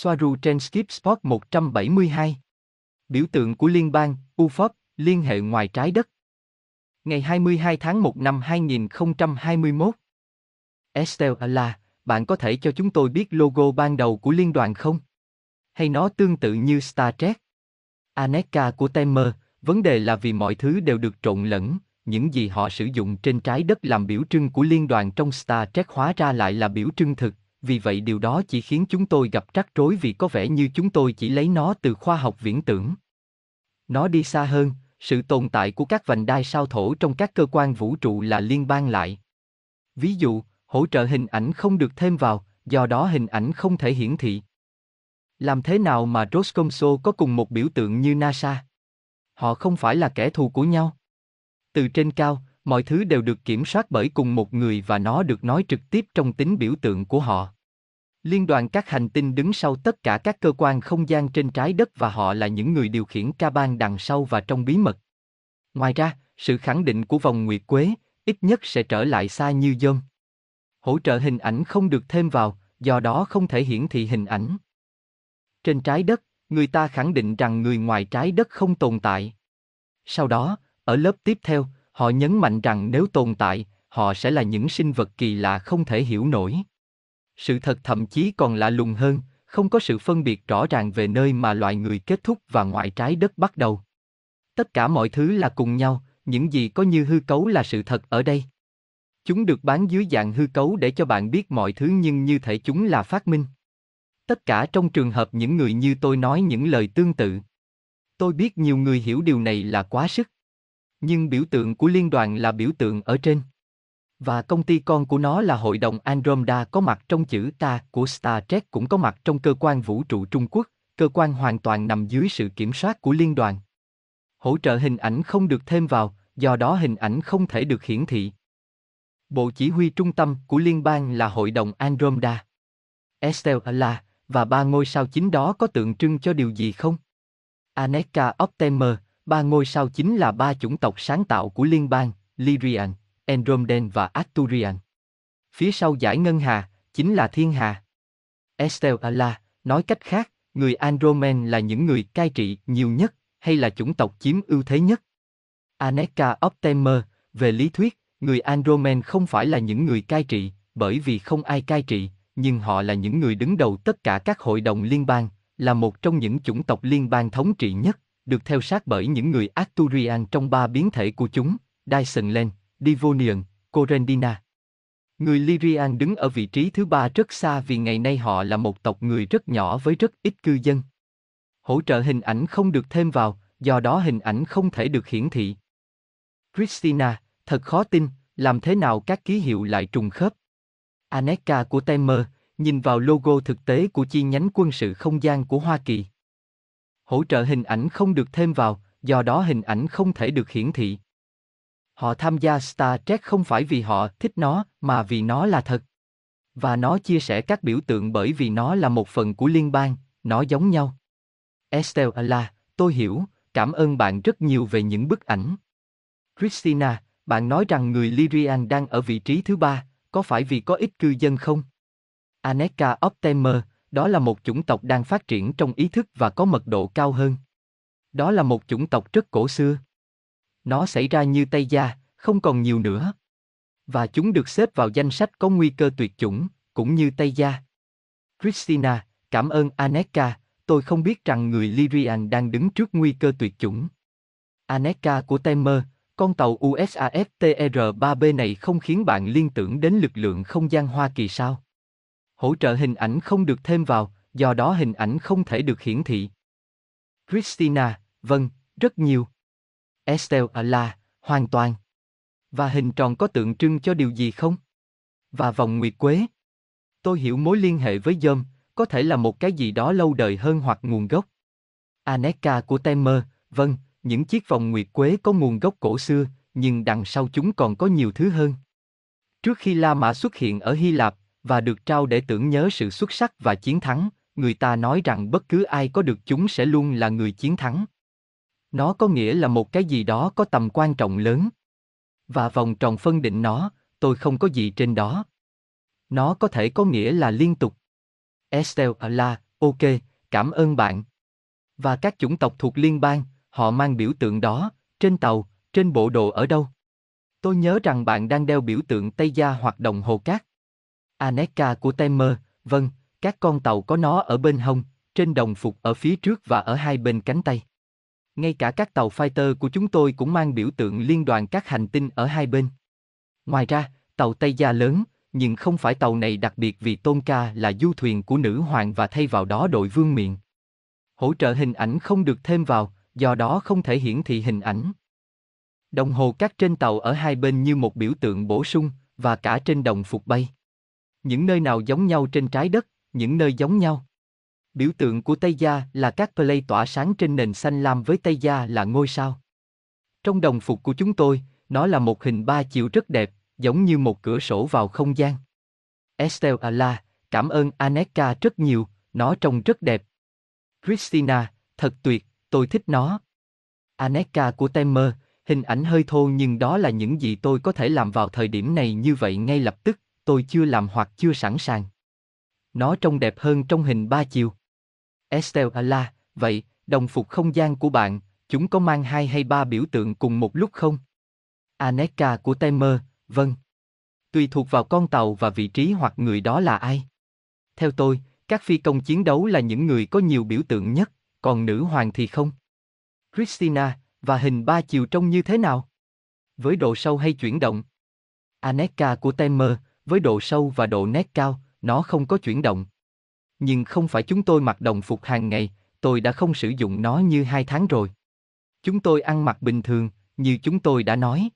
Soaru trên Skip Spot 172. Biểu tượng của liên bang, UFOP, liên hệ ngoài trái đất. Ngày 22 tháng 1 năm 2021. Estelle là, bạn có thể cho chúng tôi biết logo ban đầu của liên đoàn không? Hay nó tương tự như Star Trek? Aneka của Temer, vấn đề là vì mọi thứ đều được trộn lẫn, những gì họ sử dụng trên trái đất làm biểu trưng của liên đoàn trong Star Trek hóa ra lại là biểu trưng thực, vì vậy điều đó chỉ khiến chúng tôi gặp rắc rối vì có vẻ như chúng tôi chỉ lấy nó từ khoa học viễn tưởng. Nó đi xa hơn, sự tồn tại của các vành đai sao thổ trong các cơ quan vũ trụ là liên bang lại. Ví dụ, hỗ trợ hình ảnh không được thêm vào, do đó hình ảnh không thể hiển thị. Làm thế nào mà Roscomso có cùng một biểu tượng như NASA? Họ không phải là kẻ thù của nhau. Từ trên cao, mọi thứ đều được kiểm soát bởi cùng một người và nó được nói trực tiếp trong tính biểu tượng của họ. Liên đoàn các hành tinh đứng sau tất cả các cơ quan không gian trên trái đất và họ là những người điều khiển ca ban đằng sau và trong bí mật. Ngoài ra, sự khẳng định của vòng nguyệt quế, ít nhất sẽ trở lại xa như dơm. Hỗ trợ hình ảnh không được thêm vào, do đó không thể hiển thị hình ảnh. Trên trái đất, người ta khẳng định rằng người ngoài trái đất không tồn tại. Sau đó, ở lớp tiếp theo, họ nhấn mạnh rằng nếu tồn tại, họ sẽ là những sinh vật kỳ lạ không thể hiểu nổi. Sự thật thậm chí còn lạ lùng hơn, không có sự phân biệt rõ ràng về nơi mà loài người kết thúc và ngoại trái đất bắt đầu. Tất cả mọi thứ là cùng nhau, những gì có như hư cấu là sự thật ở đây. Chúng được bán dưới dạng hư cấu để cho bạn biết mọi thứ nhưng như thể chúng là phát minh. Tất cả trong trường hợp những người như tôi nói những lời tương tự. Tôi biết nhiều người hiểu điều này là quá sức. Nhưng biểu tượng của liên đoàn là biểu tượng ở trên. Và công ty con của nó là Hội đồng Andromeda có mặt trong chữ ta của Star Trek cũng có mặt trong cơ quan vũ trụ Trung Quốc, cơ quan hoàn toàn nằm dưới sự kiểm soát của liên đoàn. Hỗ trợ hình ảnh không được thêm vào, do đó hình ảnh không thể được hiển thị. Bộ chỉ huy trung tâm của liên bang là Hội đồng Andromeda. Estelle là, và ba ngôi sao chính đó có tượng trưng cho điều gì không? Aneka Optimer, ba ngôi sao chính là ba chủng tộc sáng tạo của liên bang, Lyrian, Andromedan và Arturian. Phía sau giải ngân hà, chính là thiên hà. Estelle nói cách khác, người Andromen là những người cai trị nhiều nhất, hay là chủng tộc chiếm ưu thế nhất. Aneka Optimer, về lý thuyết, người Andromen không phải là những người cai trị, bởi vì không ai cai trị, nhưng họ là những người đứng đầu tất cả các hội đồng liên bang, là một trong những chủng tộc liên bang thống trị nhất, được theo sát bởi những người Arturian trong ba biến thể của chúng, Dyson Len, Divonian, Corendina. Người Lyrian đứng ở vị trí thứ ba rất xa vì ngày nay họ là một tộc người rất nhỏ với rất ít cư dân. Hỗ trợ hình ảnh không được thêm vào, do đó hình ảnh không thể được hiển thị. Christina, thật khó tin, làm thế nào các ký hiệu lại trùng khớp? Aneka của Temer, nhìn vào logo thực tế của chi nhánh quân sự không gian của Hoa Kỳ. Hỗ trợ hình ảnh không được thêm vào, do đó hình ảnh không thể được hiển thị. Họ tham gia Star Trek không phải vì họ thích nó, mà vì nó là thật. Và nó chia sẻ các biểu tượng bởi vì nó là một phần của liên bang, nó giống nhau. Estelle là, tôi hiểu, cảm ơn bạn rất nhiều về những bức ảnh. Christina, bạn nói rằng người Lyrian đang ở vị trí thứ ba, có phải vì có ít cư dân không? Aneka Optimer, đó là một chủng tộc đang phát triển trong ý thức và có mật độ cao hơn. Đó là một chủng tộc rất cổ xưa. Nó xảy ra như Tây Gia, không còn nhiều nữa. Và chúng được xếp vào danh sách có nguy cơ tuyệt chủng, cũng như Tây Gia. Christina, cảm ơn Aneka, tôi không biết rằng người Lyrian đang đứng trước nguy cơ tuyệt chủng. Aneka của Temer, con tàu USAF TR-3B này không khiến bạn liên tưởng đến lực lượng không gian Hoa Kỳ sao? Hỗ trợ hình ảnh không được thêm vào, do đó hình ảnh không thể được hiển thị. Christina, vâng, rất nhiều. Estelle là, hoàn toàn. Và hình tròn có tượng trưng cho điều gì không? Và vòng nguyệt quế. Tôi hiểu mối liên hệ với dơm, có thể là một cái gì đó lâu đời hơn hoặc nguồn gốc. Aneka của Temer, vâng, những chiếc vòng nguyệt quế có nguồn gốc cổ xưa, nhưng đằng sau chúng còn có nhiều thứ hơn. Trước khi La Mã xuất hiện ở Hy Lạp và được trao để tưởng nhớ sự xuất sắc và chiến thắng, người ta nói rằng bất cứ ai có được chúng sẽ luôn là người chiến thắng. Nó có nghĩa là một cái gì đó có tầm quan trọng lớn. Và vòng tròn phân định nó, tôi không có gì trên đó. Nó có thể có nghĩa là liên tục. Estelle à là, Ok, cảm ơn bạn. Và các chủng tộc thuộc liên bang, họ mang biểu tượng đó, trên tàu, trên bộ đồ ở đâu? Tôi nhớ rằng bạn đang đeo biểu tượng Tây Gia hoặc đồng hồ cát. Aneka của Temer, vâng, các con tàu có nó ở bên hông, trên đồng phục ở phía trước và ở hai bên cánh tay. Ngay cả các tàu fighter của chúng tôi cũng mang biểu tượng liên đoàn các hành tinh ở hai bên. Ngoài ra, tàu Tây Gia lớn, nhưng không phải tàu này đặc biệt vì Tôn Ca là du thuyền của nữ hoàng và thay vào đó đội vương miện. Hỗ trợ hình ảnh không được thêm vào, do đó không thể hiển thị hình ảnh. Đồng hồ cát trên tàu ở hai bên như một biểu tượng bổ sung, và cả trên đồng phục bay. Những nơi nào giống nhau trên trái đất, những nơi giống nhau. Biểu tượng của Tây Gia là các play tỏa sáng trên nền xanh lam với Tây Gia là ngôi sao. Trong đồng phục của chúng tôi, nó là một hình ba chiều rất đẹp, giống như một cửa sổ vào không gian. Estelle Ala, cảm ơn Aneka rất nhiều, nó trông rất đẹp. Christina, thật tuyệt, tôi thích nó. Aneka của Temer, hình ảnh hơi thô nhưng đó là những gì tôi có thể làm vào thời điểm này như vậy ngay lập tức, tôi chưa làm hoặc chưa sẵn sàng. Nó trông đẹp hơn trong hình ba chiều. Estelle Ala, vậy, đồng phục không gian của bạn, chúng có mang hai hay ba biểu tượng cùng một lúc không? Aneka của Temer, vâng. Tùy thuộc vào con tàu và vị trí hoặc người đó là ai. Theo tôi, các phi công chiến đấu là những người có nhiều biểu tượng nhất, còn nữ hoàng thì không. Christina, và hình ba chiều trông như thế nào? Với độ sâu hay chuyển động? Aneka của Temer, với độ sâu và độ nét cao, nó không có chuyển động. Nhưng không phải chúng tôi mặc đồng phục hàng ngày, tôi đã không sử dụng nó như hai tháng rồi. Chúng tôi ăn mặc bình thường, như chúng tôi đã nói.